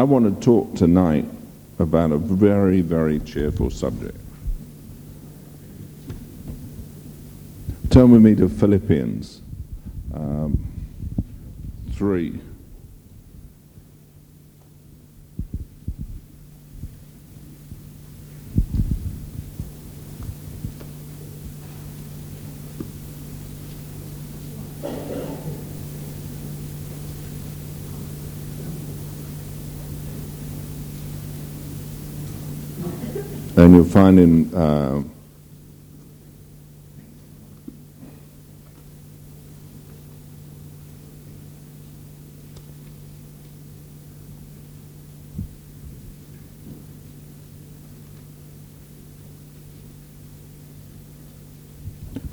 I want to talk tonight about a very, very cheerful subject. Turn with me to Philippians um, 3. And you'll find in uh,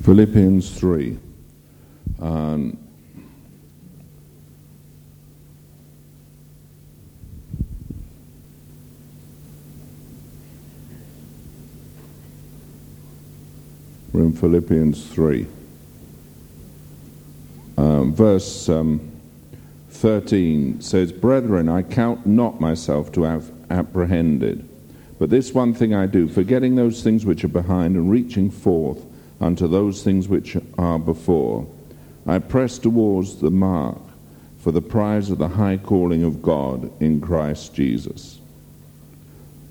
Philippians 3. Um, we're Philippians 3. Um, verse um, 13 says, Brethren, I count not myself to have apprehended. But this one thing I do, forgetting those things which are behind and reaching forth unto those things which are before. I press towards the mark for the prize of the high calling of God in Christ Jesus.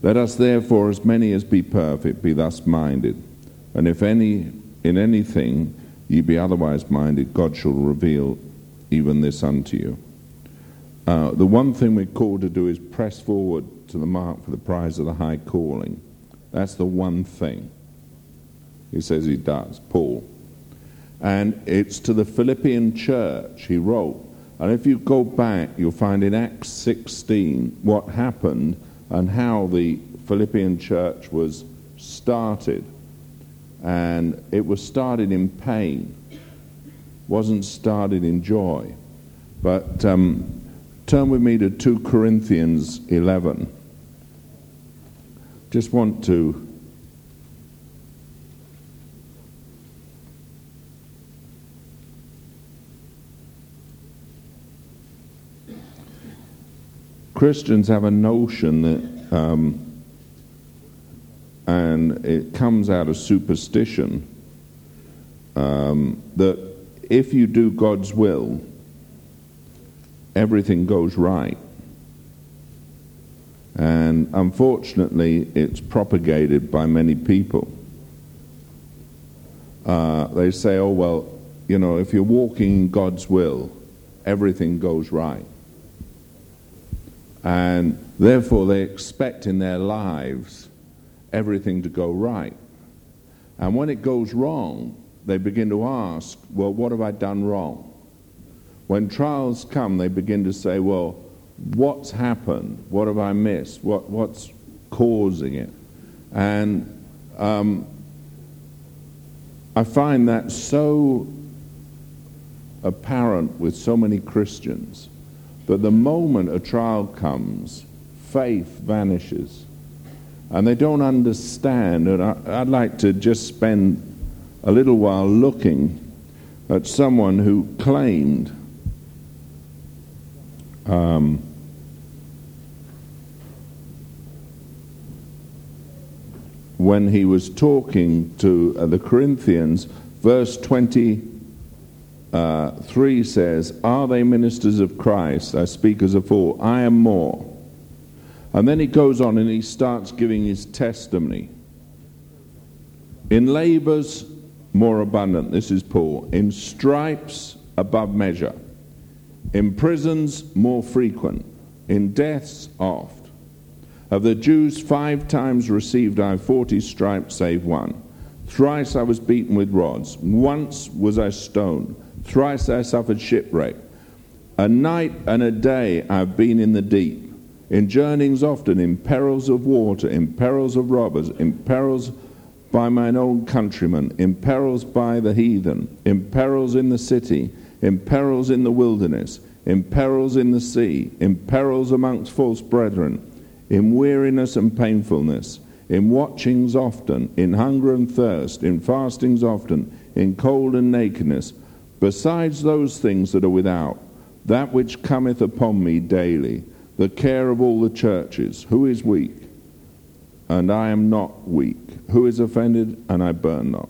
Let us therefore, as many as be perfect, be thus minded. And if any in anything ye be otherwise minded, God shall reveal even this unto you. Uh, the one thing we're called to do is press forward to the mark for the prize of the high calling. That's the one thing. He says he does, Paul. And it's to the Philippian church he wrote. And if you go back, you'll find in Acts 16 what happened and how the Philippian church was started. And it was started in pain, wasn't started in joy. But um, turn with me to 2 Corinthians 11. Just want to Christians have a notion that, um, and it comes out of superstition, um, that if you do God's will, everything goes right. And unfortunately, it's propagated by many people. Uh, they say, oh, well, you know, if you're walking in God's will, everything goes right. And therefore, they expect in their lives everything to go right. And when it goes wrong, they begin to ask, well, what have I done wrong? When trials come, they begin to say, well, what's happened? What have I missed? What, what's causing it? And um, I find that so apparent with so many Christians that the moment a trial comes, faith vanishes. And they don't understand. And I, would like to just spend a little while looking at someone who claimed um, when he was talking to uh, the Corinthians, verse 20 uh, 3 says, Are they ministers of Christ? I speak as a fool. I am more. And then he goes on and he starts giving his testimony. In labors, more abundant. This is Paul. In stripes, above measure. In prisons, more frequent. In deaths, oft. Of the Jews, five times received I forty stripes, save one. Thrice I was beaten with rods. Once was I stoned. Thrice I suffered shipwreck. A night and a day I've been in the deep, in journeyings often, in perils of water, in perils of robbers, in perils by mine own countrymen, in perils by the heathen, in perils in the city, in perils in the wilderness, in perils in the sea, in perils amongst false brethren, in weariness and painfulness, in watchings often, in hunger and thirst, in fastings often, in cold and nakedness. Besides those things that are without, that which cometh upon me daily, the care of all the churches. Who is weak? And I am not weak. Who is offended? And I burn not.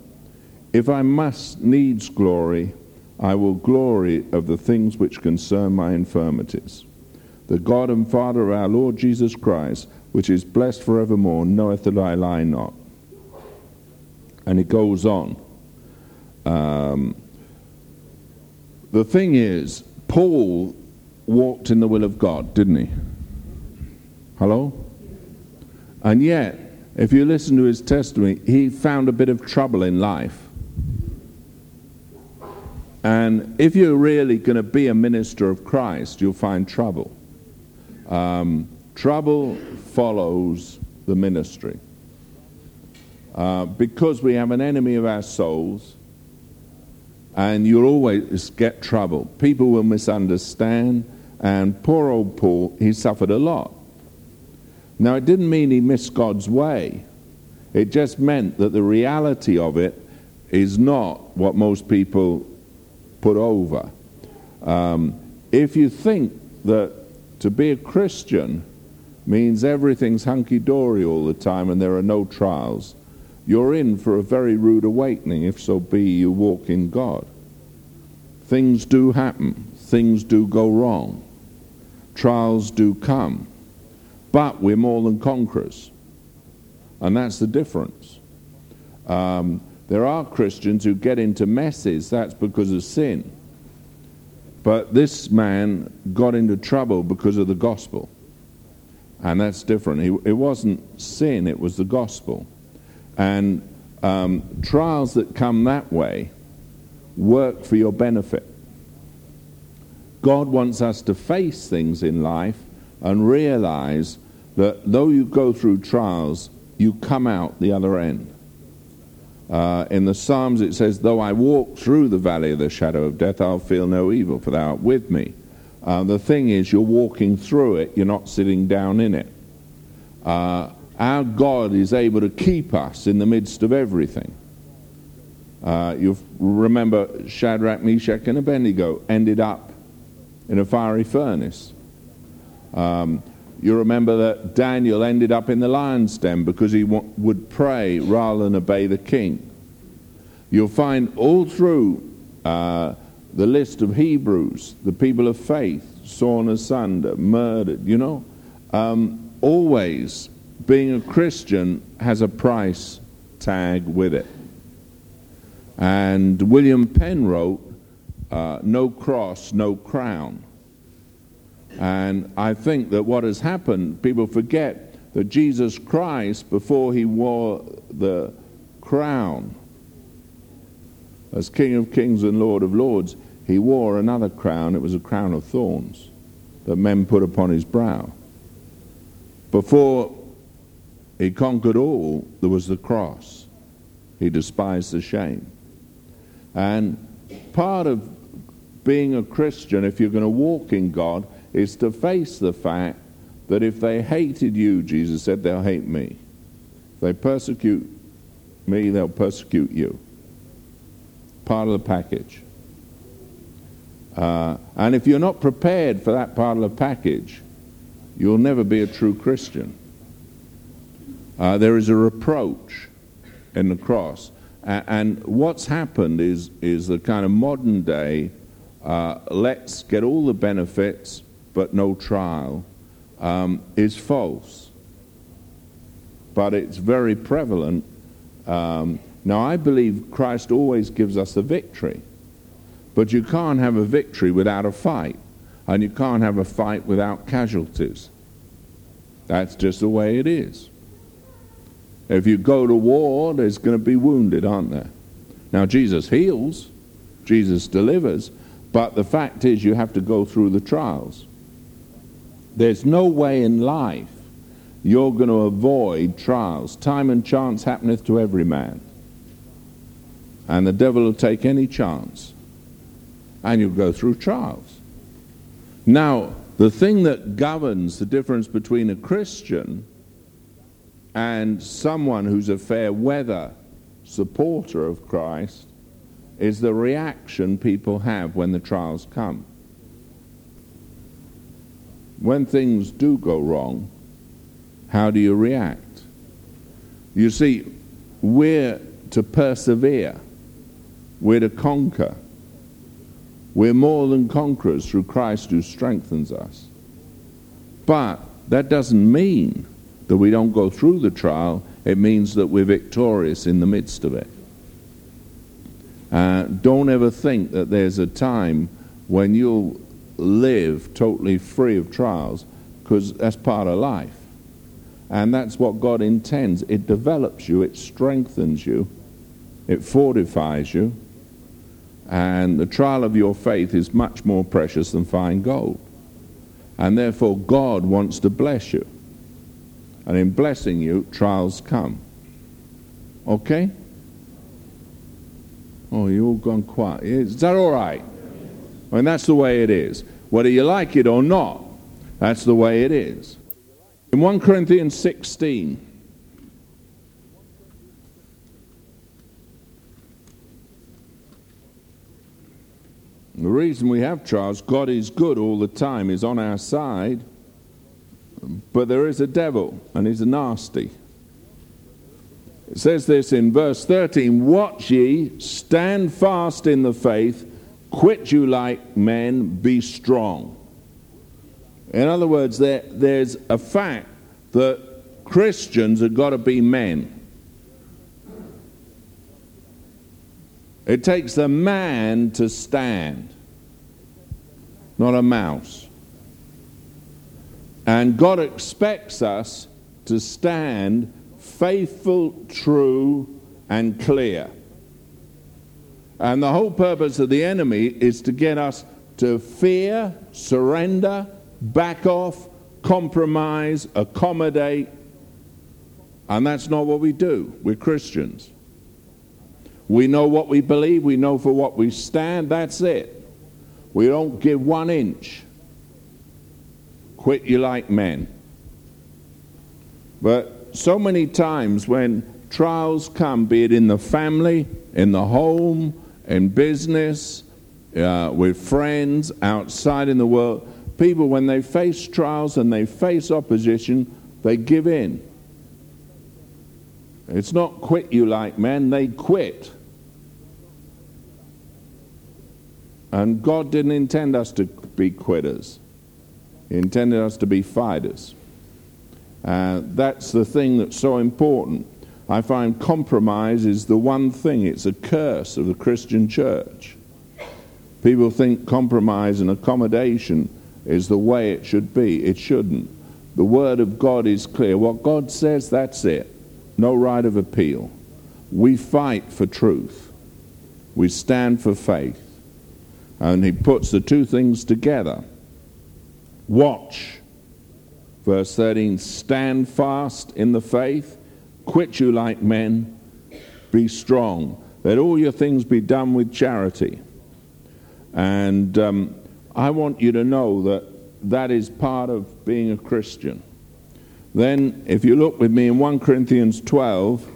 If I must needs glory, I will glory of the things which concern my infirmities. The God and Father of our Lord Jesus Christ, which is blessed forevermore, knoweth that I lie not. And it goes on. Um, the thing is, Paul walked in the will of God, didn't he? Hello? And yet, if you listen to his testimony, he found a bit of trouble in life. And if you're really going to be a minister of Christ, you'll find trouble. Um, trouble follows the ministry. Uh, because we have an enemy of our souls, and you'll always get trouble. People will misunderstand, and poor old Paul, he suffered a lot. Now, it didn't mean he missed God's way, it just meant that the reality of it is not what most people put over. Um, if you think that to be a Christian means everything's hunky dory all the time and there are no trials, you're in for a very rude awakening, if so be you walk in God. Things do happen, things do go wrong, trials do come, but we're more than conquerors. And that's the difference. Um, there are Christians who get into messes, that's because of sin. But this man got into trouble because of the gospel. And that's different. He, it wasn't sin, it was the gospel. And um, trials that come that way work for your benefit. God wants us to face things in life and realize that though you go through trials, you come out the other end. Uh, in the Psalms it says, Though I walk through the valley of the shadow of death, I'll feel no evil, for thou art with me. Uh, the thing is, you're walking through it, you're not sitting down in it. Uh, our God is able to keep us in the midst of everything. Uh, you remember Shadrach, Meshach, and Abednego ended up in a fiery furnace. Um, you remember that Daniel ended up in the lion's den because he w- would pray rather than obey the king. You'll find all through uh, the list of Hebrews, the people of faith, sawn asunder, murdered, you know, um, always being a Christian has a price tag with it. And William Penn wrote, uh, No cross, no crown. And I think that what has happened, people forget that Jesus Christ, before he wore the crown as King of Kings and Lord of Lords, he wore another crown. It was a crown of thorns that men put upon his brow. Before he conquered all, there was the cross. He despised the shame. And part of being a Christian, if you're going to walk in God, is to face the fact that if they hated you, Jesus said, they'll hate me. If they persecute me, they'll persecute you. Part of the package. Uh, and if you're not prepared for that part of the package, you'll never be a true Christian. Uh, there is a reproach in the cross. And, and what's happened is, is the kind of modern day uh, let's get all the benefits but no trial um, is false. But it's very prevalent. Um, now, I believe Christ always gives us a victory. But you can't have a victory without a fight. And you can't have a fight without casualties. That's just the way it is. If you go to war, there's going to be wounded, aren't there? Now, Jesus heals, Jesus delivers, but the fact is you have to go through the trials. There's no way in life you're going to avoid trials. Time and chance happeneth to every man. And the devil will take any chance. And you'll go through trials. Now, the thing that governs the difference between a Christian and someone who's a fair weather supporter of Christ is the reaction people have when the trials come. when things do go wrong, how do you react? You see, we're to persevere, we're to conquer. We're more than conquerors through Christ who strengthens us. But that doesn't mean that we don't go through the trial, it means that we're victorious in the midst of it. Uh, don't ever think that there's a time when you'll live totally free of trials, because that's part of life. And that's what God intends. It develops you, it strengthens you, it fortifies you. And the trial of your faith is much more precious than fine gold. And therefore, God wants to bless you. And in blessing you, trials come. Okay? Oh, you all gone quiet. Is that all right? I mean, that's the way it is. Whether you like it or not, that's the way it is. In 1 Corinthians 16, the reason we have trials, God is good all the time, is on our side, but there is a devil, and he's nasty. It says this in verse 13 Watch ye, stand fast in the faith, quit you like men, be strong. In other words, there, there's a fact that Christians have got to be men. It takes a man to stand, not a mouse. And God expects us to stand faithful, true, and clear. And the whole purpose of the enemy is to get us to fear, surrender, back off, compromise, accommodate. And that's not what we do. We're Christians. We know what we believe, we know for what we stand, that's it. We don't give one inch. Quit you like men. But so many times when trials come, be it in the family, in the home, in business, uh, with friends, outside in the world, people, when they face trials and they face opposition, they give in. It's not quit you like men, they quit. And God didn't intend us to be quitters, He intended us to be fighters. Uh, that's the thing that's so important. I find compromise is the one thing, it's a curse of the Christian church. People think compromise and accommodation is the way it should be. It shouldn't. The Word of God is clear. What God says, that's it. No right of appeal. We fight for truth, we stand for faith. And He puts the two things together. Watch. Verse 13 Stand fast in the faith, quit you like men, be strong. Let all your things be done with charity. And um, I want you to know that that is part of being a Christian. Then, if you look with me in 1 Corinthians 12,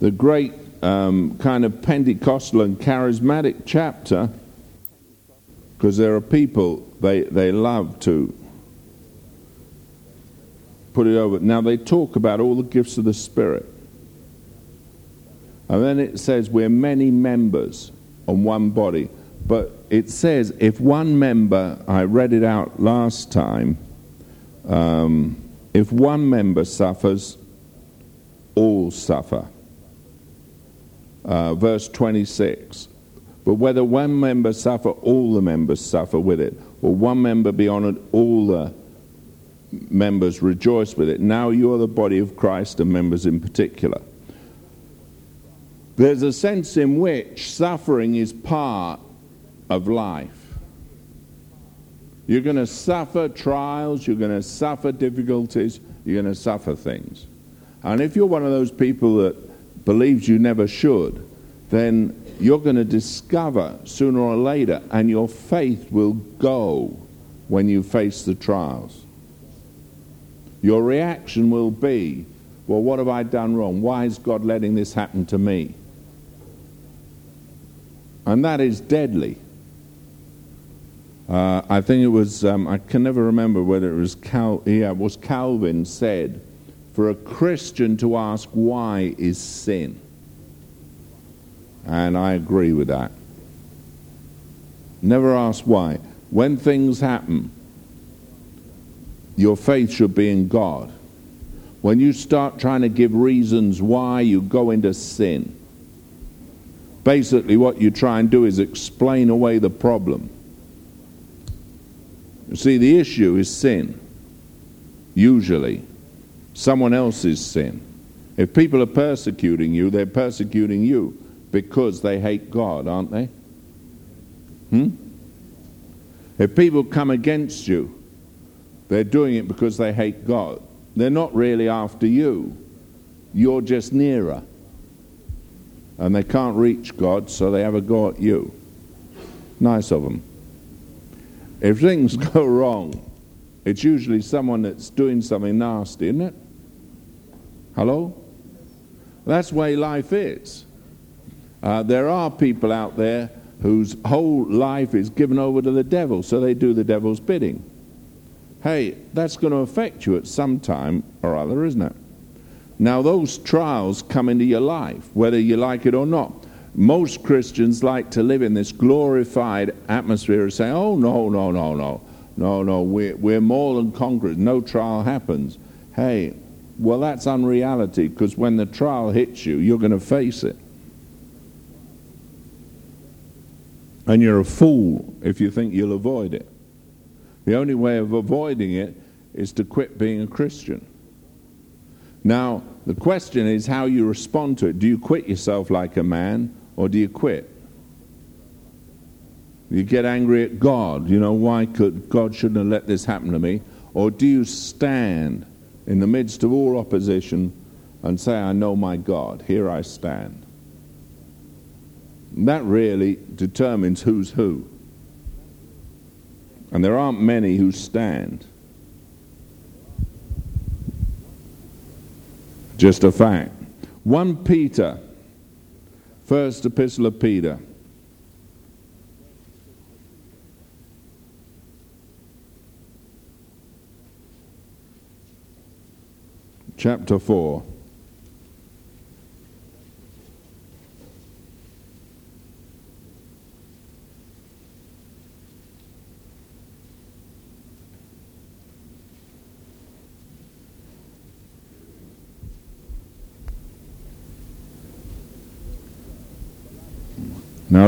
the great um, kind of Pentecostal and charismatic chapter, because there are people they, they love to put it over. Now, they talk about all the gifts of the Spirit. And then it says we're many members on one body. But it says if one member, I read it out last time, um, if one member suffers, all suffer. Uh, verse 26. But whether one member suffer, all the members suffer with it. Or one member be honored, all the members rejoice with it. Now you are the body of Christ and members in particular. There's a sense in which suffering is part of life. You're going to suffer trials, you're going to suffer difficulties, you're going to suffer things. And if you're one of those people that believes you never should, then you're going to discover sooner or later, and your faith will go when you face the trials. Your reaction will be, well, what have I done wrong? Why is God letting this happen to me? And that is deadly. Uh, I think it was, um, I can never remember whether it was Cal, yeah, it was Calvin said, for a Christian to ask why is sin. And I agree with that. Never ask why. When things happen, your faith should be in God. When you start trying to give reasons why, you go into sin. Basically, what you try and do is explain away the problem. You see, the issue is sin, usually. Someone else's sin. If people are persecuting you, they're persecuting you because they hate God, aren't they? Hmm? If people come against you, they're doing it because they hate God. They're not really after you. You're just nearer. And they can't reach God, so they have a go at you. Nice of them. If things go wrong, it's usually someone that's doing something nasty, isn't it? Hello? That's the way life is. Uh, there are people out there whose whole life is given over to the devil, so they do the devil's bidding. Hey, that's going to affect you at some time or other, isn't it? Now, those trials come into your life, whether you like it or not. Most Christians like to live in this glorified atmosphere of saying, oh, no, no, no, no, no, no, we're, we're more than conquerors. No trial happens. Hey, well, that's unreality because when the trial hits you, you're going to face it. And you're a fool if you think you'll avoid it. The only way of avoiding it is to quit being a Christian. Now, the question is how you respond to it. Do you quit yourself like a man or do you quit? You get angry at God, you know, why could God shouldn't have let this happen to me? Or do you stand in the midst of all opposition and say, I know my God, here I stand? That really determines who's who. And there aren't many who stand. Just a fact. 1 Peter, first epistle of Peter. Chapter 4.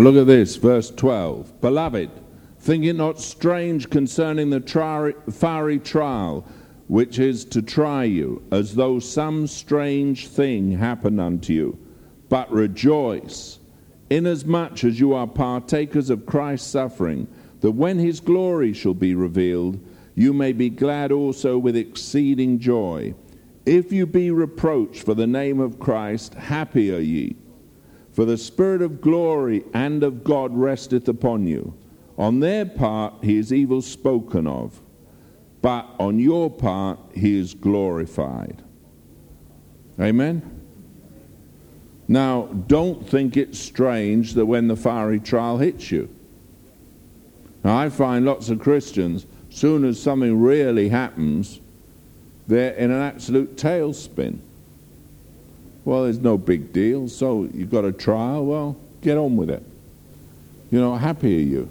Look at this, verse 12. Beloved, think it not strange concerning the tri- fiery trial which is to try you, as though some strange thing happened unto you. But rejoice, inasmuch as you are partakers of Christ's suffering, that when his glory shall be revealed, you may be glad also with exceeding joy. If you be reproached for the name of Christ, happy are ye for the Spirit of glory and of God resteth upon you. On their part he is evil spoken of, but on your part he is glorified. Amen? Now, don't think it's strange that when the fiery trial hits you. Now, I find lots of Christians, soon as something really happens, they're in an absolute tailspin. Well, there's no big deal. So you've got a trial. Well, get on with it. You know, happy are you?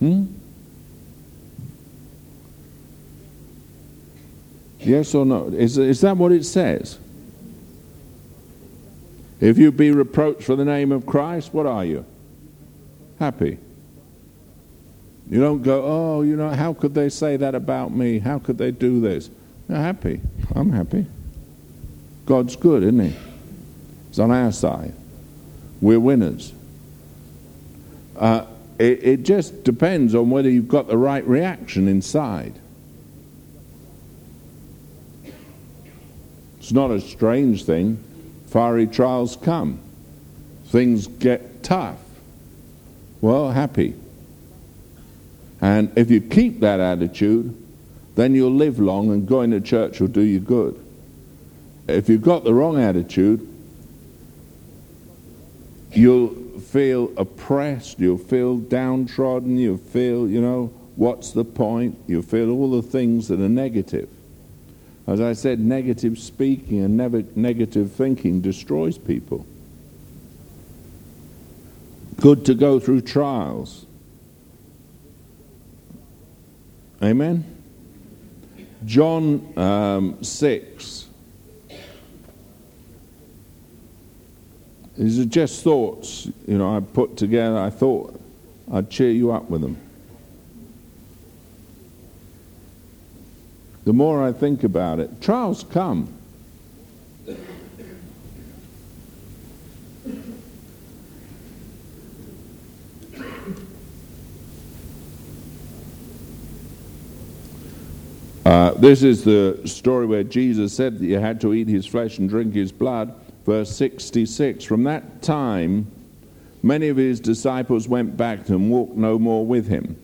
Hmm? Yes or no? Is, is that what it says? If you be reproached for the name of Christ, what are you? Happy. You don't go, oh, you know, how could they say that about me? How could they do this? You're happy. I'm happy. God's good, isn't He? He's on our side. We're winners. Uh, it, it just depends on whether you've got the right reaction inside. It's not a strange thing. Fiery trials come, things get tough. Well, happy. And if you keep that attitude, then you'll live long and going to church will do you good if you've got the wrong attitude, you'll feel oppressed, you'll feel downtrodden, you'll feel, you know, what's the point? You'll feel all the things that are negative. As I said, negative speaking and negative thinking destroys people. Good to go through trials. Amen? John um, 6. These are just thoughts, you know, I put together. I thought I'd cheer you up with them. The more I think about it, trials come. Uh, this is the story where Jesus said that you had to eat his flesh and drink his blood. Verse 66 From that time, many of his disciples went back and walked no more with him.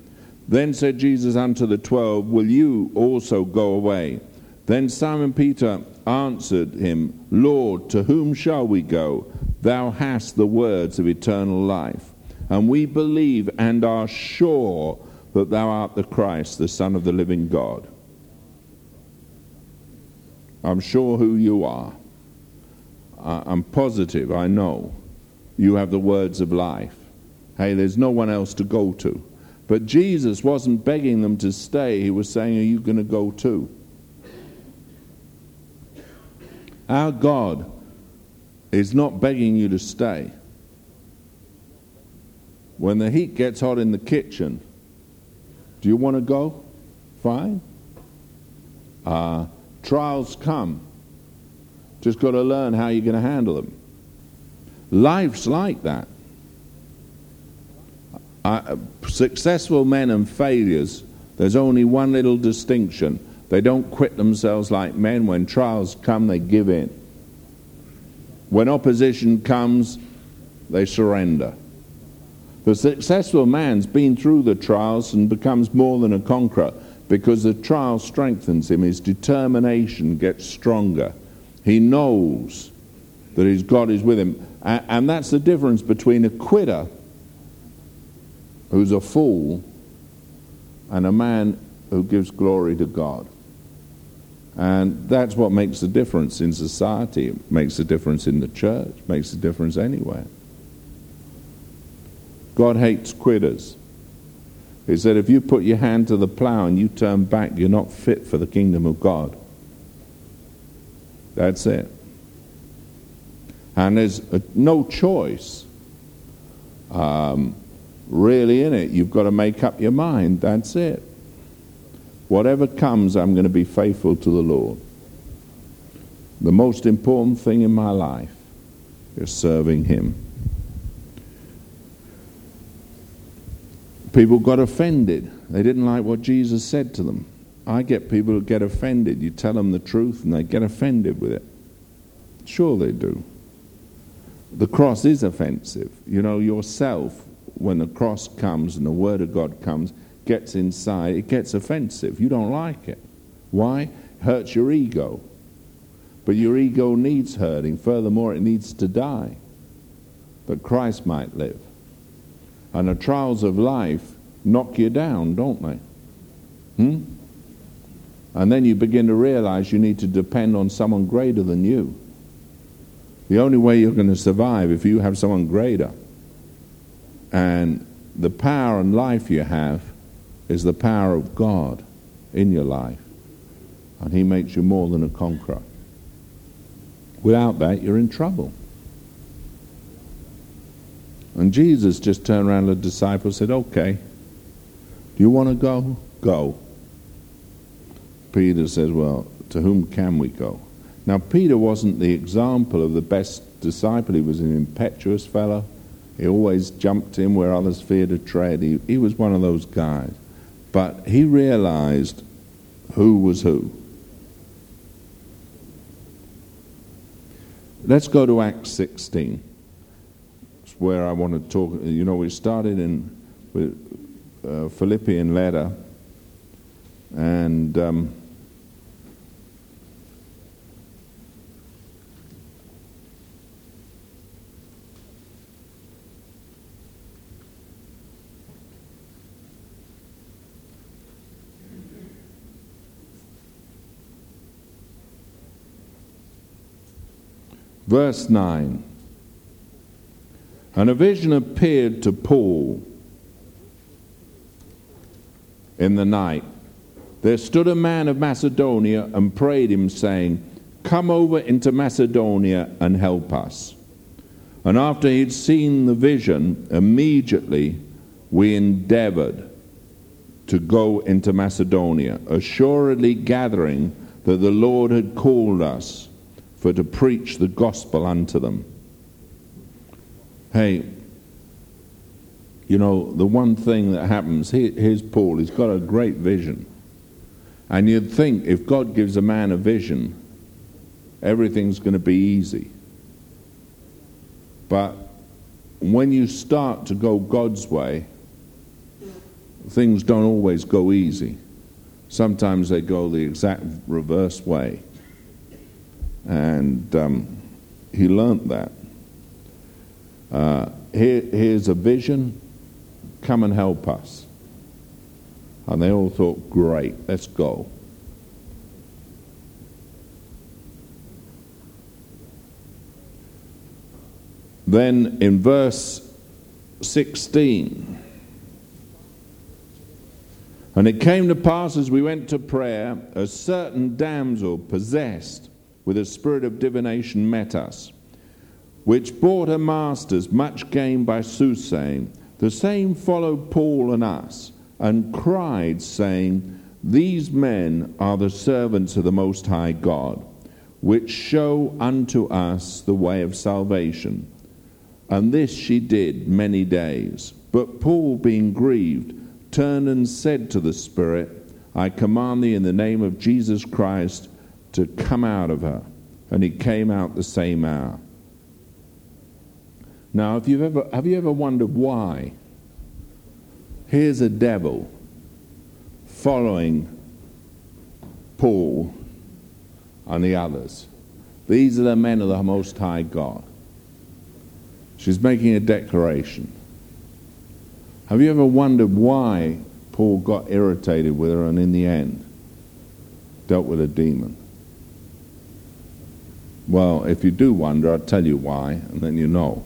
Then said Jesus unto the twelve, Will you also go away? Then Simon Peter answered him, Lord, to whom shall we go? Thou hast the words of eternal life. And we believe and are sure that thou art the Christ, the Son of the living God. I'm sure who you are. I'm positive, I know. You have the words of life. Hey, there's no one else to go to. But Jesus wasn't begging them to stay, he was saying, Are you going to go too? Our God is not begging you to stay. When the heat gets hot in the kitchen, do you want to go? Fine. Uh, Trials come. Just got to learn how you're going to handle them. Life's like that. Uh, successful men and failures, there's only one little distinction. They don't quit themselves like men. When trials come, they give in. When opposition comes, they surrender. The successful man's been through the trials and becomes more than a conqueror because the trial strengthens him. His determination gets stronger. He knows that his God is with him. And that's the difference between a quitter who's a fool and a man who gives glory to God. And that's what makes the difference in society. It makes the difference in the church, makes the difference anywhere. God hates quitters. He said, if you put your hand to the plow and you turn back, you're not fit for the kingdom of God. That's it. And there's a, no choice um, really in it. You've got to make up your mind. That's it. Whatever comes, I'm going to be faithful to the Lord. The most important thing in my life is serving Him. People got offended. They didn't like what Jesus said to them. I get people who get offended. You tell them the truth and they get offended with it. Sure, they do. The cross is offensive. You know, yourself, when the cross comes and the Word of God comes, gets inside, it gets offensive. You don't like it. Why? It hurts your ego. But your ego needs hurting. Furthermore, it needs to die that Christ might live. And the trials of life knock you down, don't they? Hmm? And then you begin to realize you need to depend on someone greater than you. The only way you're going to survive if you have someone greater. And the power and life you have is the power of God in your life. And He makes you more than a conqueror. Without that, you're in trouble. And Jesus just turned around to the disciples and said, Okay, do you want to go? Go. Peter says, Well, to whom can we go? Now, Peter wasn't the example of the best disciple. He was an impetuous fellow. He always jumped in where others feared to tread. He, he was one of those guys. But he realized who was who. Let's go to Acts 16 It's where I want to talk. You know, we started in with uh, Philippian letter, and um, Verse 9 And a vision appeared to Paul in the night. There stood a man of Macedonia and prayed him, saying, Come over into Macedonia and help us. And after he'd seen the vision, immediately we endeavored to go into Macedonia, assuredly gathering that the Lord had called us for to preach the gospel unto them. Hey, you know, the one thing that happens, here's Paul, he's got a great vision. And you'd think if God gives a man a vision, everything's going to be easy. But when you start to go God's way, things don't always go easy. Sometimes they go the exact reverse way. And um, he learnt that. Uh, here, here's a vision. Come and help us. And they all thought, great, let's go. Then in verse 16, and it came to pass as we went to prayer, a certain damsel possessed with a spirit of divination met us, which brought her masters much gain by soothsaying. The same followed Paul and us, and cried, saying, These men are the servants of the Most High God, which show unto us the way of salvation. And this she did many days. But Paul, being grieved, turned and said to the Spirit, I command thee in the name of Jesus Christ to come out of her. And he came out the same hour. Now, if you've ever, have you ever wondered why? Here's a devil following Paul and the others. These are the men of the Most High God. She's making a declaration. Have you ever wondered why Paul got irritated with her and in the end dealt with a demon? Well, if you do wonder, I'll tell you why, and then you know.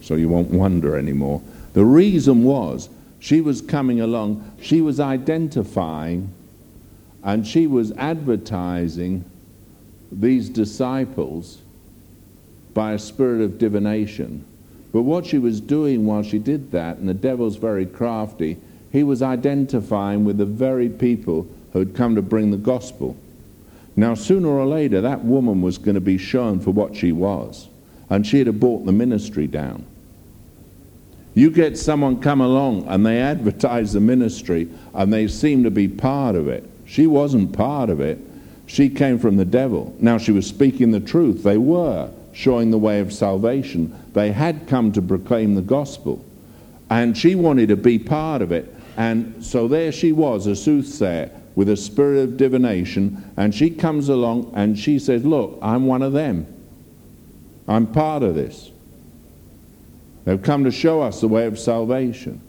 So you won't wonder anymore. The reason was she was coming along, she was identifying, and she was advertising these disciples by a spirit of divination but what she was doing while she did that, and the devil's very crafty, he was identifying with the very people who had come to bring the gospel. Now, sooner or later, that woman was going to be shown for what she was, and she'd have brought the ministry down. You get someone come along and they advertise the ministry and they seem to be part of it. She wasn't part of it. She came from the devil. Now she was speaking the truth. They were showing the way of salvation. They had come to proclaim the gospel. And she wanted to be part of it. And so there she was, a soothsayer with a spirit of divination. And she comes along and she says, Look, I'm one of them. I'm part of this. They've come to show us the way of salvation.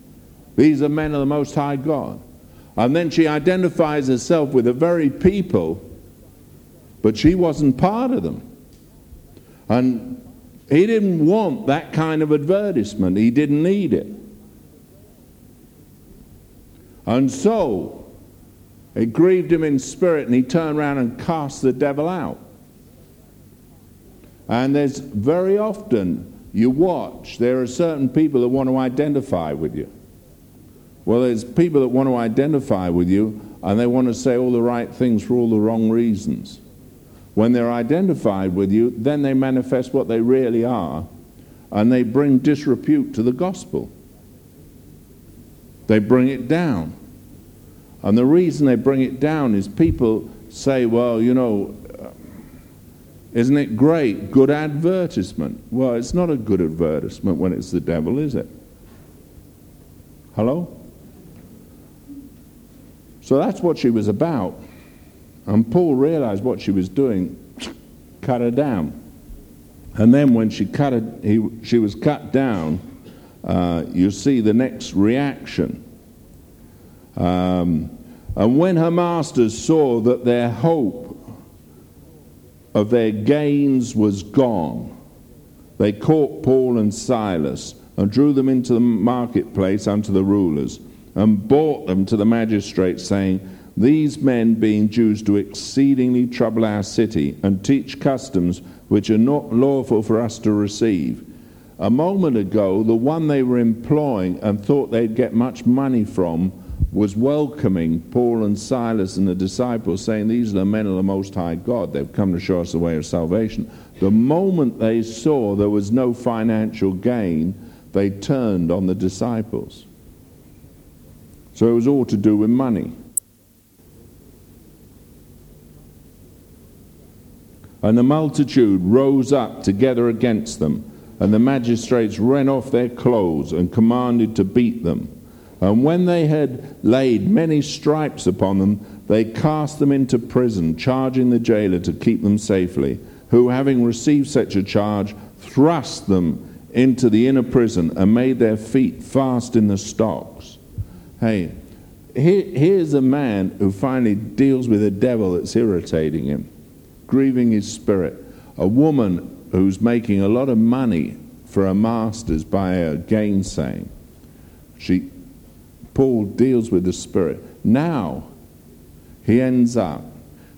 These are men of the Most High God. And then she identifies herself with the very people, but she wasn't part of them. And he didn't want that kind of advertisement, he didn't need it. And so it grieved him in spirit, and he turned around and cast the devil out. And there's very often you watch, there are certain people that want to identify with you. Well, there's people that want to identify with you, and they want to say all the right things for all the wrong reasons. When they're identified with you, then they manifest what they really are, and they bring disrepute to the gospel. They bring it down. And the reason they bring it down is people say, well, you know, isn't it great? Good advertisement. Well, it's not a good advertisement when it's the devil, is it? Hello? So that's what she was about. And Paul realized what she was doing, cut her down. And then when she, cut her, he, she was cut down, uh, you see the next reaction. Um, and when her masters saw that their hope of their gains was gone, they caught Paul and Silas and drew them into the marketplace unto the rulers and brought them to the magistrates, saying, These men, being Jews, do exceedingly trouble our city and teach customs which are not lawful for us to receive. A moment ago, the one they were employing and thought they'd get much money from was welcoming Paul and Silas and the disciples, saying, These are the men of the Most High God. They've come to show us the way of salvation. The moment they saw there was no financial gain, they turned on the disciples. So it was all to do with money. And the multitude rose up together against them, and the magistrates rent off their clothes and commanded to beat them. And when they had laid many stripes upon them, they cast them into prison, charging the jailer to keep them safely, who, having received such a charge, thrust them into the inner prison and made their feet fast in the stocks. Hey, here, here's a man who finally deals with a devil that's irritating him, grieving his spirit. A woman who's making a lot of money for her masters by a gainsaying. She, Paul deals with the spirit. Now, he ends up.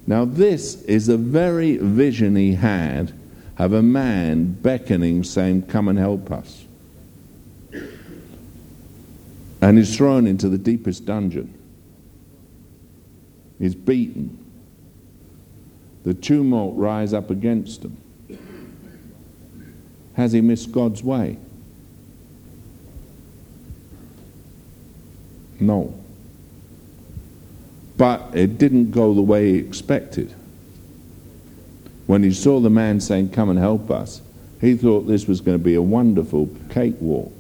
Now, this is a very vision he had of a man beckoning, saying, Come and help us. And he's thrown into the deepest dungeon. He's beaten. The tumult rise up against him. Has he missed God's way? No. But it didn't go the way he expected. When he saw the man saying, Come and help us, he thought this was going to be a wonderful cakewalk.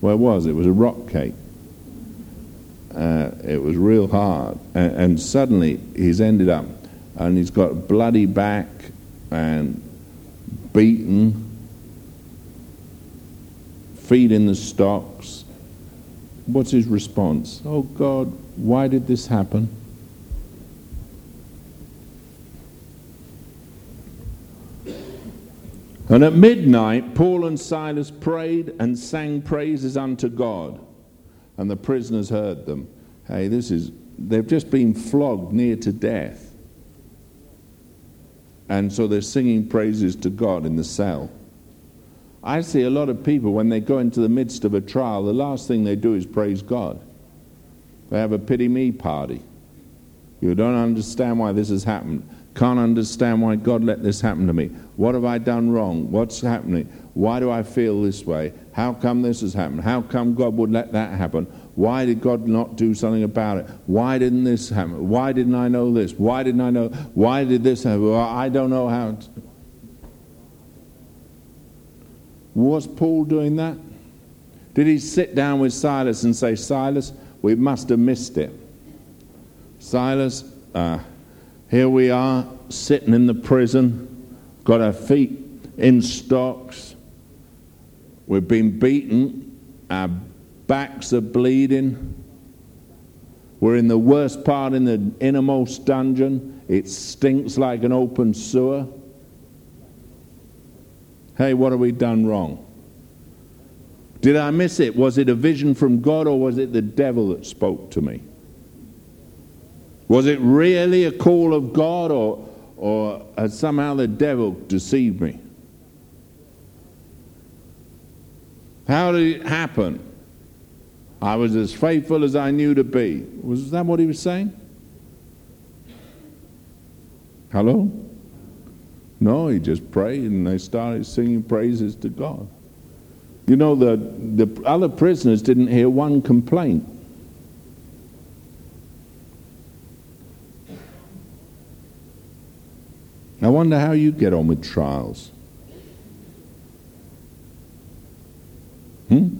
Well, it was. It was a rock cake. Uh, it was real hard. And, and, suddenly he's ended up, and he's got bloody back and beaten, feet in the stocks. What's his response? Oh God, why did this happen? And at midnight, Paul and Silas prayed and sang praises unto God. And the prisoners heard them. Hey, this is, they've just been flogged near to death. And so they're singing praises to God in the cell. I see a lot of people, when they go into the midst of a trial, the last thing they do is praise God. They have a pity me party. You don't understand why this has happened. Can't understand why God let this happen to me. What have I done wrong? What's happening? Why do I feel this way? How come this has happened? How come God would let that happen? Why did God not do something about it? Why didn't this happen? Why didn't I know this? Why didn't I know? Why did this happen? Well, I don't know how. To... Was Paul doing that? Did he sit down with Silas and say, Silas, we must have missed it? Silas, uh, here we are sitting in the prison, got our feet in stocks. We've been beaten, our backs are bleeding. We're in the worst part in the innermost dungeon. It stinks like an open sewer. Hey, what have we done wrong? Did I miss it? Was it a vision from God or was it the devil that spoke to me? Was it really a call of God, or, or has somehow the devil deceived me? How did it happen? I was as faithful as I knew to be. Was that what he was saying? Hello? No, he just prayed and they started singing praises to God. You know, the, the other prisoners didn't hear one complaint. I wonder how you get on with trials. Hmm?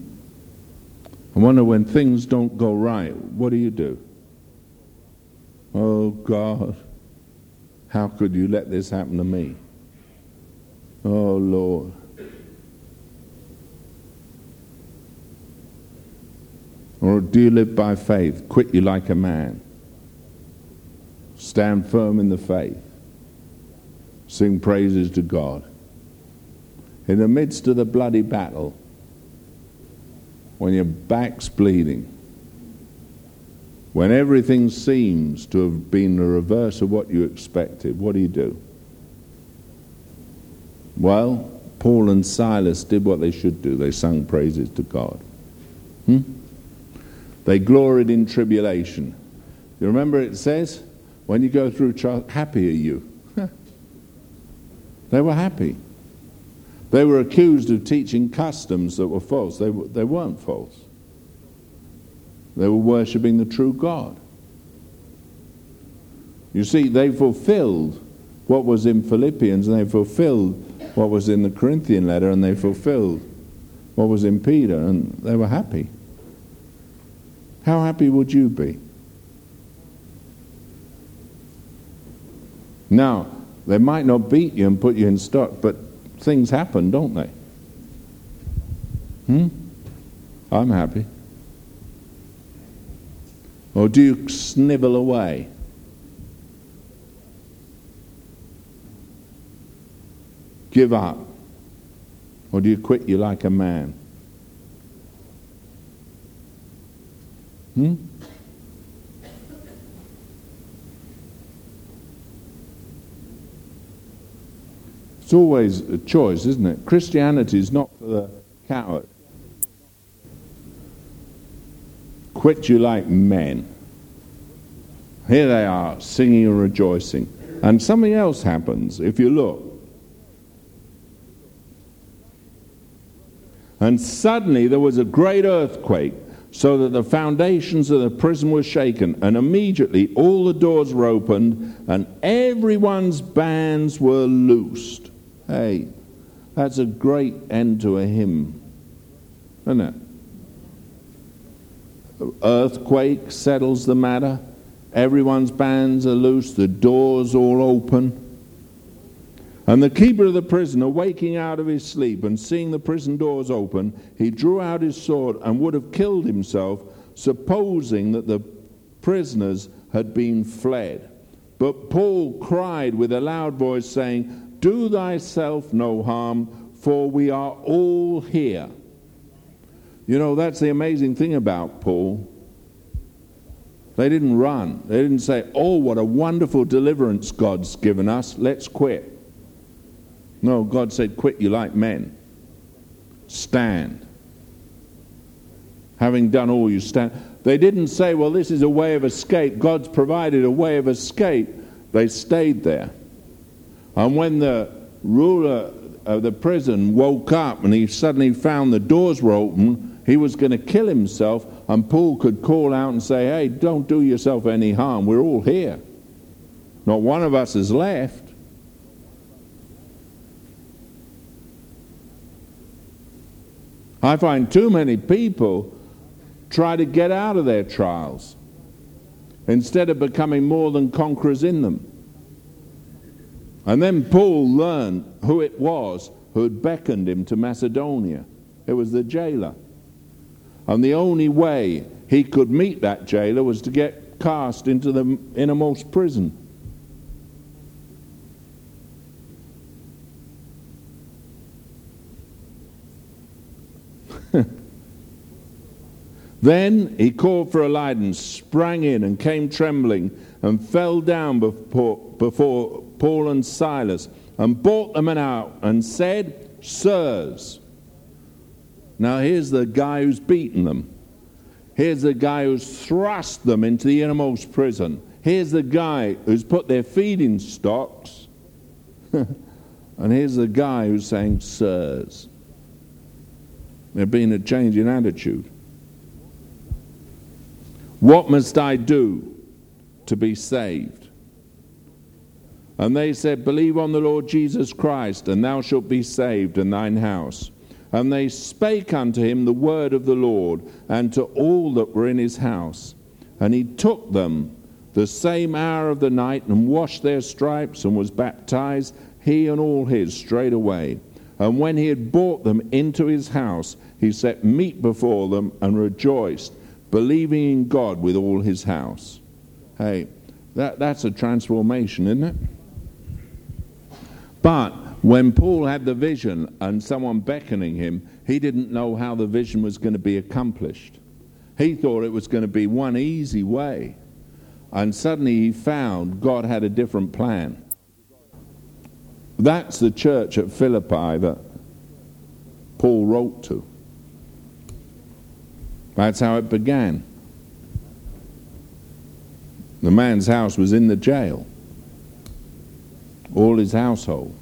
I wonder when things don't go right, what do you do? Oh God, how could you let this happen to me? Oh Lord. Or do you live by faith? Quit you like a man. Stand firm in the faith. Sing praises to God. in the midst of the bloody battle, when your back's bleeding, when everything seems to have been the reverse of what you expected, what do you do? Well, Paul and Silas did what they should do. They sung praises to God. Hmm? They gloried in tribulation. You remember it says, when you go through trial, happy are you. they were happy. They were accused of teaching customs that were false. They, they weren't false. They were worshipping the true God. You see, they fulfilled what was in Philippians, and they fulfilled what was in the Corinthian letter, and they fulfilled what was in Peter, and they were happy. How happy would you be? Now, they might not beat you and put you in stock, but things happen, don't they? Hmm? I'm happy. Or do you snivel away? Give up? Or do you quit you like a man? Hmm? It's always a choice, isn't it? Christianity is not for the coward. Quit you like men. Here they are, singing and rejoicing. And something else happens if you look. And suddenly there was a great earthquake, so that the foundations of the prison were shaken. And immediately all the doors were opened, and everyone's bands were loosed. Hey, that's a great end to a hymn, isn't it? Earthquake settles the matter. Everyone's bands are loose, the doors all open. And the keeper of the prison, awaking out of his sleep and seeing the prison doors open, he drew out his sword and would have killed himself, supposing that the prisoners had been fled. But Paul cried with a loud voice, saying, Do thyself no harm, for we are all here. You know, that's the amazing thing about Paul. They didn't run. They didn't say, Oh, what a wonderful deliverance God's given us. Let's quit. No, God said, quit you like men. Stand. Having done all, you stand. They didn't say, well, this is a way of escape. God's provided a way of escape. They stayed there. And when the ruler of the prison woke up and he suddenly found the doors were open, he was going to kill himself. And Paul could call out and say, hey, don't do yourself any harm. We're all here. Not one of us is left. I find too many people try to get out of their trials instead of becoming more than conquerors in them. And then Paul learned who it was who had beckoned him to Macedonia. It was the jailer. And the only way he could meet that jailer was to get cast into the innermost prison. Then he called for a light and sprang in and came trembling and fell down before, Paul and Silas and brought them out and said, Sirs. Now here's the guy who's beaten them. Here's the guy who's thrust them into the innermost prison. Here's the guy who's put their feeding stocks. and here's the guy who's saying, Sirs. There's been a change in attitude. What must I do to be saved? And they said, Believe on the Lord Jesus Christ, and thou shalt be saved, and thine house. And they spake unto him the word of the Lord, and to all that were in his house. And he took them the same hour of the night, and washed their stripes, and was baptized, he and all his, straightway. And when he had brought them into his house, he set meat before them, and rejoiced believing in God with all his house. Hey, that, that's a transformation, isn't it? But When Paul had the vision and someone beckoning him, he didn't know how the vision was going to be accomplished. He thought it was going to be one easy way. And suddenly he found God had a different plan. That's the church at Philippi that Paul wrote to. That's how it began. The man's house was in the jail, all his household.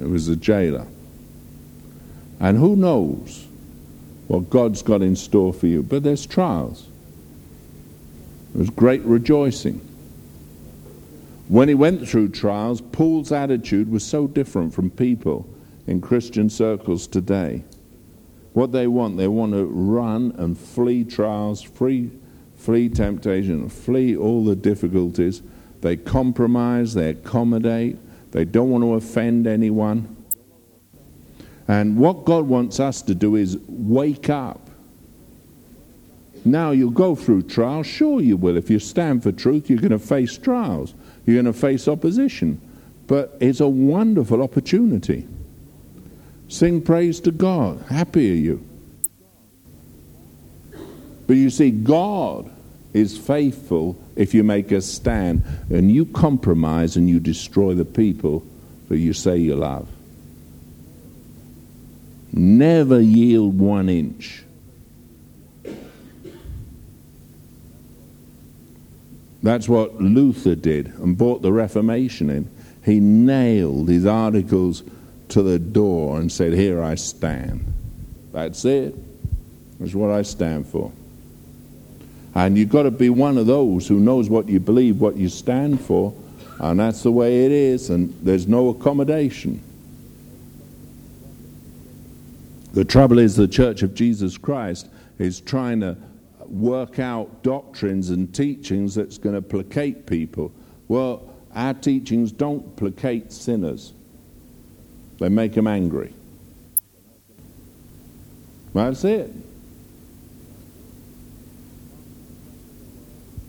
It was a jailer. And who knows what God's got in store for you? But there's trials. There's great rejoicing. When he went through trials, Paul's attitude was so different from people in Christian circles today. What they want, they want to run and flee trials, flee, flee temptation, flee all the difficulties. They compromise, they accommodate, they don't want to offend anyone. And what God wants us to do is wake up. Now you'll go through trials, sure you will. If you stand for truth, you're going to face trials, you're going to face opposition. But it's a wonderful opportunity. Sing praise to God. Happy are you. But you see, God is faithful if you make a stand and you compromise and you destroy the people that you say you love. Never yield one inch. That's what Luther did and brought the Reformation in. He nailed his articles to the door and said, Here I stand. That's it. That's what I stand for. And you've got to be one of those who knows what you believe, what you stand for, and that's the way it is, and there's no accommodation. The trouble is, the Church of Jesus Christ is trying to work out doctrines and teachings that's going to placate people. Well, our teachings don't placate sinners. They make them angry. That's it.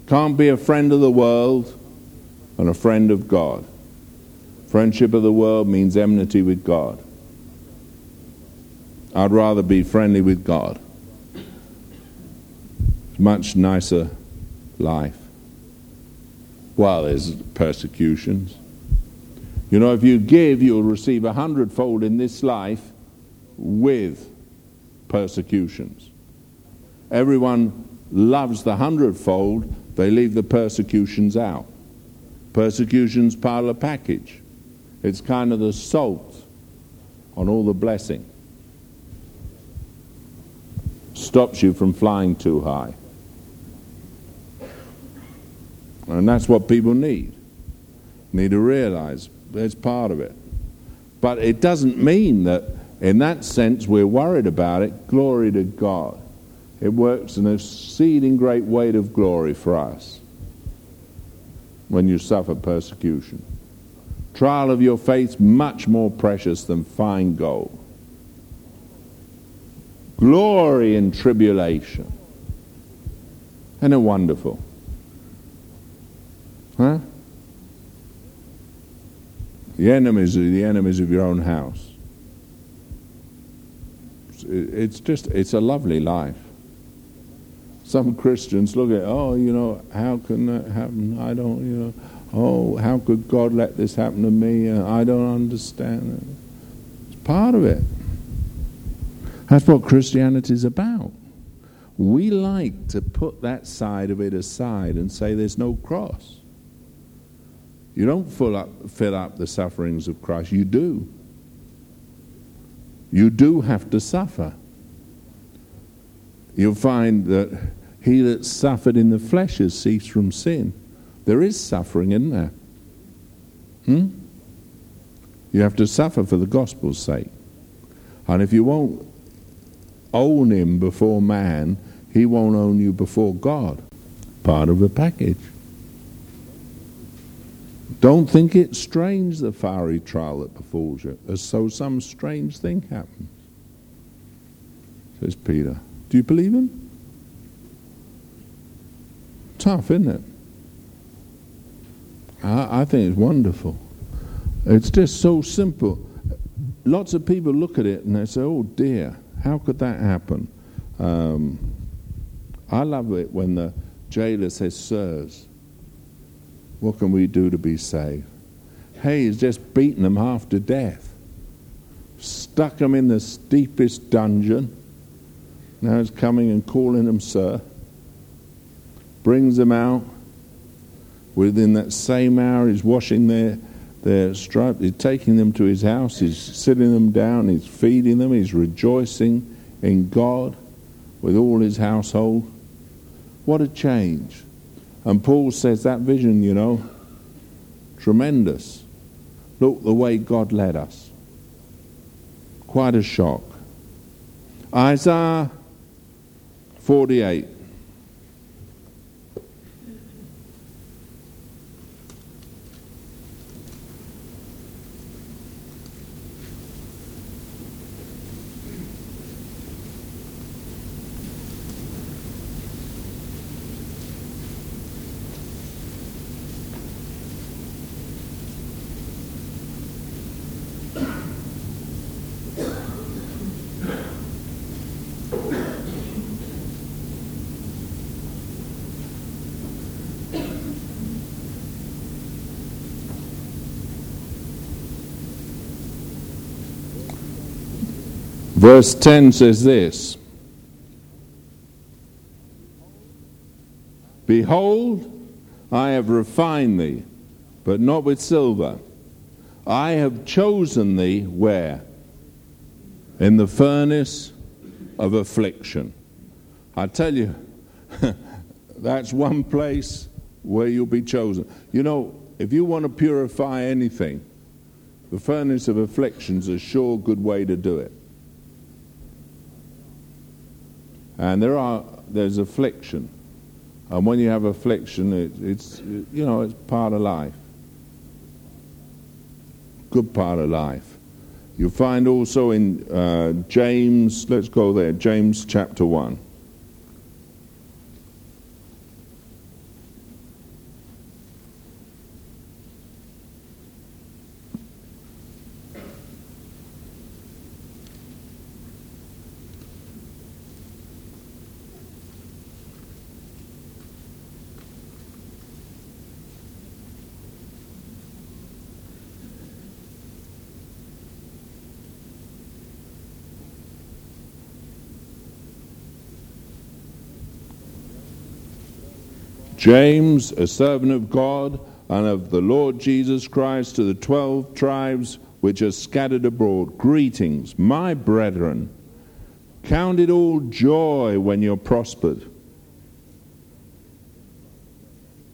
Can't be a friend of the world and a friend of God. Friendship of the world means enmity with God. I'd rather be friendly with God. It's much nicer life. Well, there's persecutions. You know, if you give, you'll receive a hundredfold in this life with persecutions. Everyone loves the hundredfold, they leave the persecutions out. Persecution's of the package. It's kind of the salt on all the blessing. Stops you from flying too high. And that's what people need. Need to realize it's part of it. But it doesn't mean that, in that sense, we're worried about it. Glory to God. It works an exceeding great weight of glory for us when you suffer persecution. Trial of your faith much more precious than fine gold. Glory in tribulation. Isn't it wonderful? Huh? The enemies are the enemies of your own house. It's just, it's a lovely life. Some Christians look at, oh, you know, how can that happen? I don't, you know, oh, how could God let this happen to me? Uh, I don't understand. It's part of it. That's what Christianity is about. We like to put that side of it aside and say there's no cross. You don't fill up, fill up the sufferings of Christ. You do. You do have to suffer. You'll find that he that suffered in the flesh has ceased from sin. There is suffering in there. Hmm? You have to suffer for the gospel's sake. And if you won't own him before man, he won't own you before God. Part of the package. Don't think it strange, the fiery trial that befalls you, as though some strange thing happens. Says Peter. Do you believe him? Tough, isn't it? I, I think it's wonderful. It's just so simple. Lots of people look at it and they say, oh dear, how could that happen? Um, I love it when the jailer says, Sirs, what can we do to be saved? Hey, he's just beaten them half to death, stuck them in the steepest dungeon. Now he's coming and calling them, Sir. Brings them out. Within that same hour, he's washing their, their stripes. He's taking them to his house. He's sitting them down. He's feeding them. He's rejoicing in God with all his household. What a change. And Paul says that vision, you know, tremendous. Look the way God led us. Quite a shock. Isaiah 48. Verse 10 says this Behold, I have refined thee, but not with silver. I have chosen thee where? In the furnace of affliction. I tell you, that's one place where you'll be chosen. You know, if you want to purify anything, the furnace of affliction's a sure good way to do it. And there are there's affliction, and when you have affliction, it, it's you know it's part of life. Good part of life. You find also in uh, James. Let's go there. James chapter one. James, a servant of God and of the Lord Jesus Christ, to the twelve tribes which are scattered abroad, greetings, my brethren. Count it all joy when you're prospered.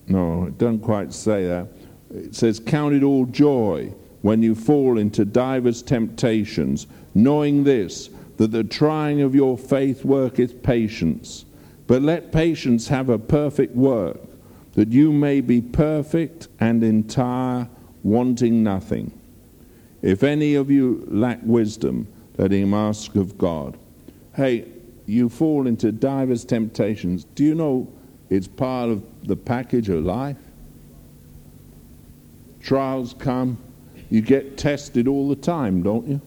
No, it doesn't quite say that. It says, Count it all joy when you fall into divers temptations, knowing this, that the trying of your faith worketh patience. But let patience have a perfect work, that you may be perfect and entire, wanting nothing. If any of you lack wisdom, let him ask of God. Hey, you fall into divers temptations. Do you know it's part of the package of life? Trials come, you get tested all the time, don't you?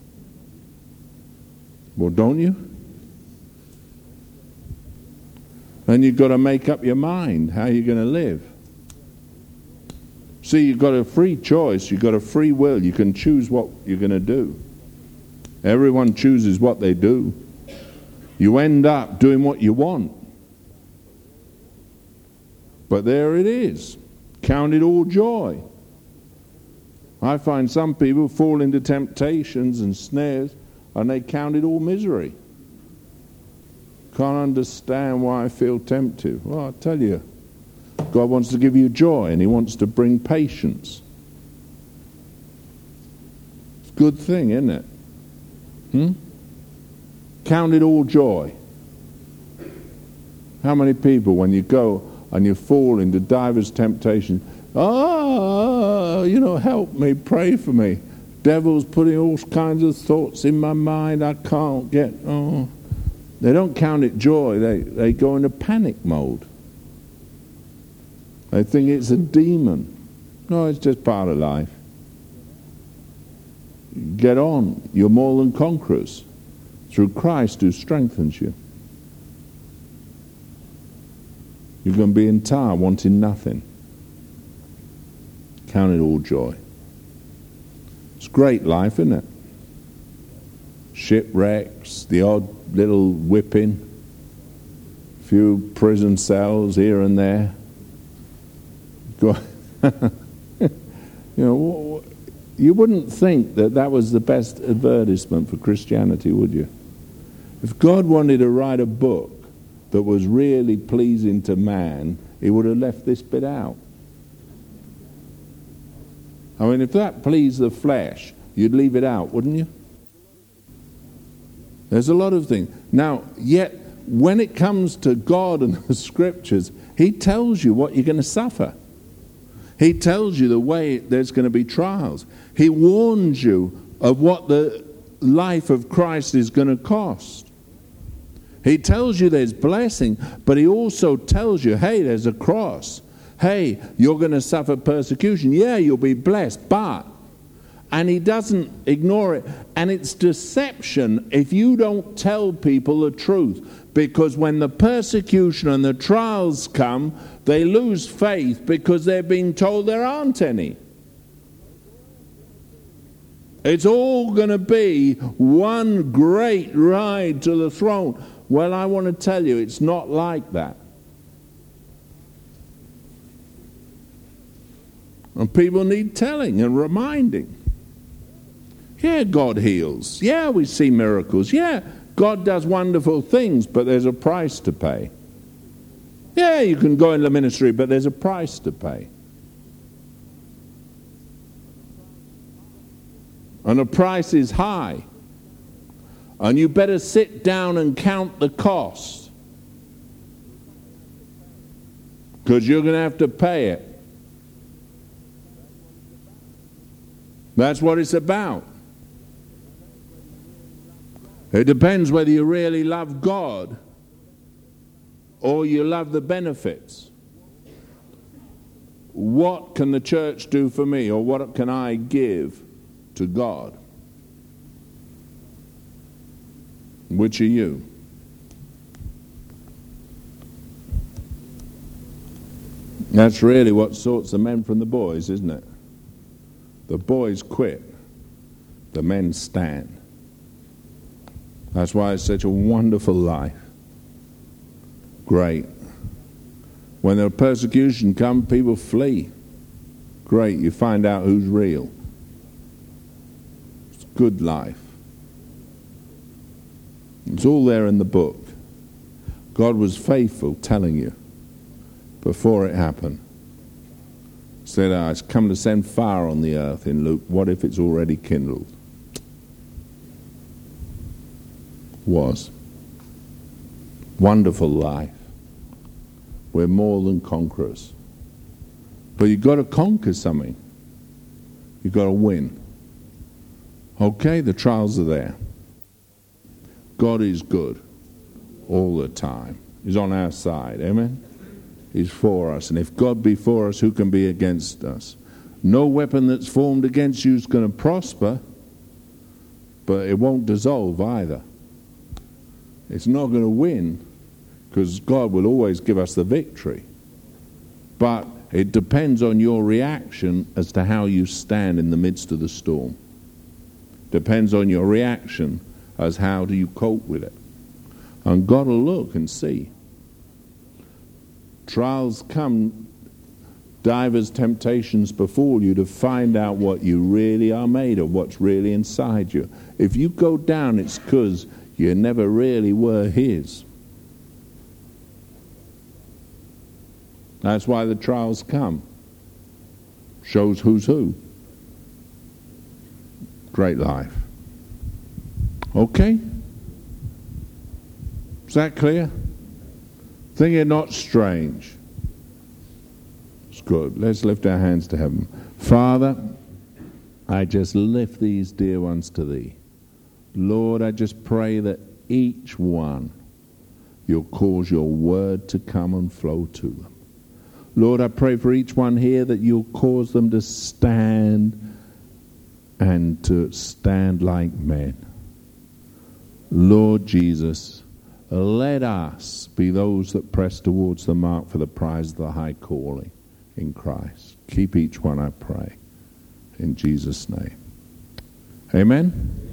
Well, don't you? And you've got to make up your mind how you're going to live. See, you've got a free choice, you've got a free will. You can choose what you're going to do. Everyone chooses what they do. You end up doing what you want. But there it is. Count it all joy. I find some people fall into temptations and snares and they count it all misery. Can't understand why I feel tempted. Well, I'll tell you. God wants to give you joy and He wants to bring patience. It's a good thing, isn't it? Hmm? Count it all joy. How many people, when you go and you fall into divers temptations, ah, you know, help me, pray for me. Devil's putting all kinds of thoughts in my mind. I can't get. Oh. They don't count it joy, they, they go into panic mode. They think it's a demon. No, it's just part of life. Get on. You're more than conquerors through Christ who strengthens you. You're going to be entire, wanting nothing. Count it all joy. It's great life, isn't it? Shipwrecks, the odd little whipping, a few prison cells here and there. you know, you wouldn't think that that was the best advertisement for Christianity, would you? If God wanted to write a book that was really pleasing to man, he would have left this bit out. I mean, if that pleased the flesh, you'd leave it out, wouldn't you? There's a lot of things. Now, yet, when it comes to God and the scriptures, He tells you what you're going to suffer. He tells you the way there's going to be trials. He warns you of what the life of Christ is going to cost. He tells you there's blessing, but he also tells you, hey, there's a cross. Hey, you're going to suffer persecution. Yeah, you'll be blessed, but. And he doesn't ignore it. And it's deception if you don't tell people the truth. Because when the persecution and the trials come, they lose faith because they're being told there aren't any. It's all going to be one great ride to the throne. Well, I want to tell you, it's not like that. And people need telling and reminding. Yeah, God heals. Yeah, we see miracles. Yeah, God does wonderful things, but there's a price to pay. Yeah, you can go in the ministry, but there's a price to pay. And the price is high. And you better sit down and count the cost. Because you're going to have to pay it. That's what it's about. It depends whether you really love God or you love the benefits. What can the church do for me, or what can I give to God? Which are you? That's really what sorts the men from the boys, isn't it? The boys quit, the men stand. That's why it's such a wonderful life. Great. When the persecution comes, people flee. Great. You find out who's real. It's good life. It's all there in the book. God was faithful telling you before it happened. Said, I ah, come to send fire on the earth in Luke. What if it's already kindled? Was. Wonderful life. We're more than conquerors. But you've got to conquer something. You've got to win. Okay, the trials are there. God is good all the time. He's on our side. Amen? He's for us. And if God be for us, who can be against us? No weapon that's formed against you is going to prosper, but it won't dissolve either. It's not going to win because God will always give us the victory. But it depends on your reaction as to how you stand in the midst of the storm. Depends on your reaction as how do you cope with it. And God will look and see. Trials come, divers temptations before you to find out what you really are made of, what's really inside you. If you go down, it's because you never really were his. That's why the trials come. Shows who's who. Great life. Okay? Is that clear? Think it not strange. It's good. Let's lift our hands to heaven. Father, I just lift these dear ones to thee. Lord, I just pray that each one you'll cause your word to come and flow to them. Lord, I pray for each one here that you'll cause them to stand and to stand like men. Lord Jesus, let us be those that press towards the mark for the prize of the high calling in Christ. Keep each one, I pray, in Jesus' name. Amen.